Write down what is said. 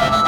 you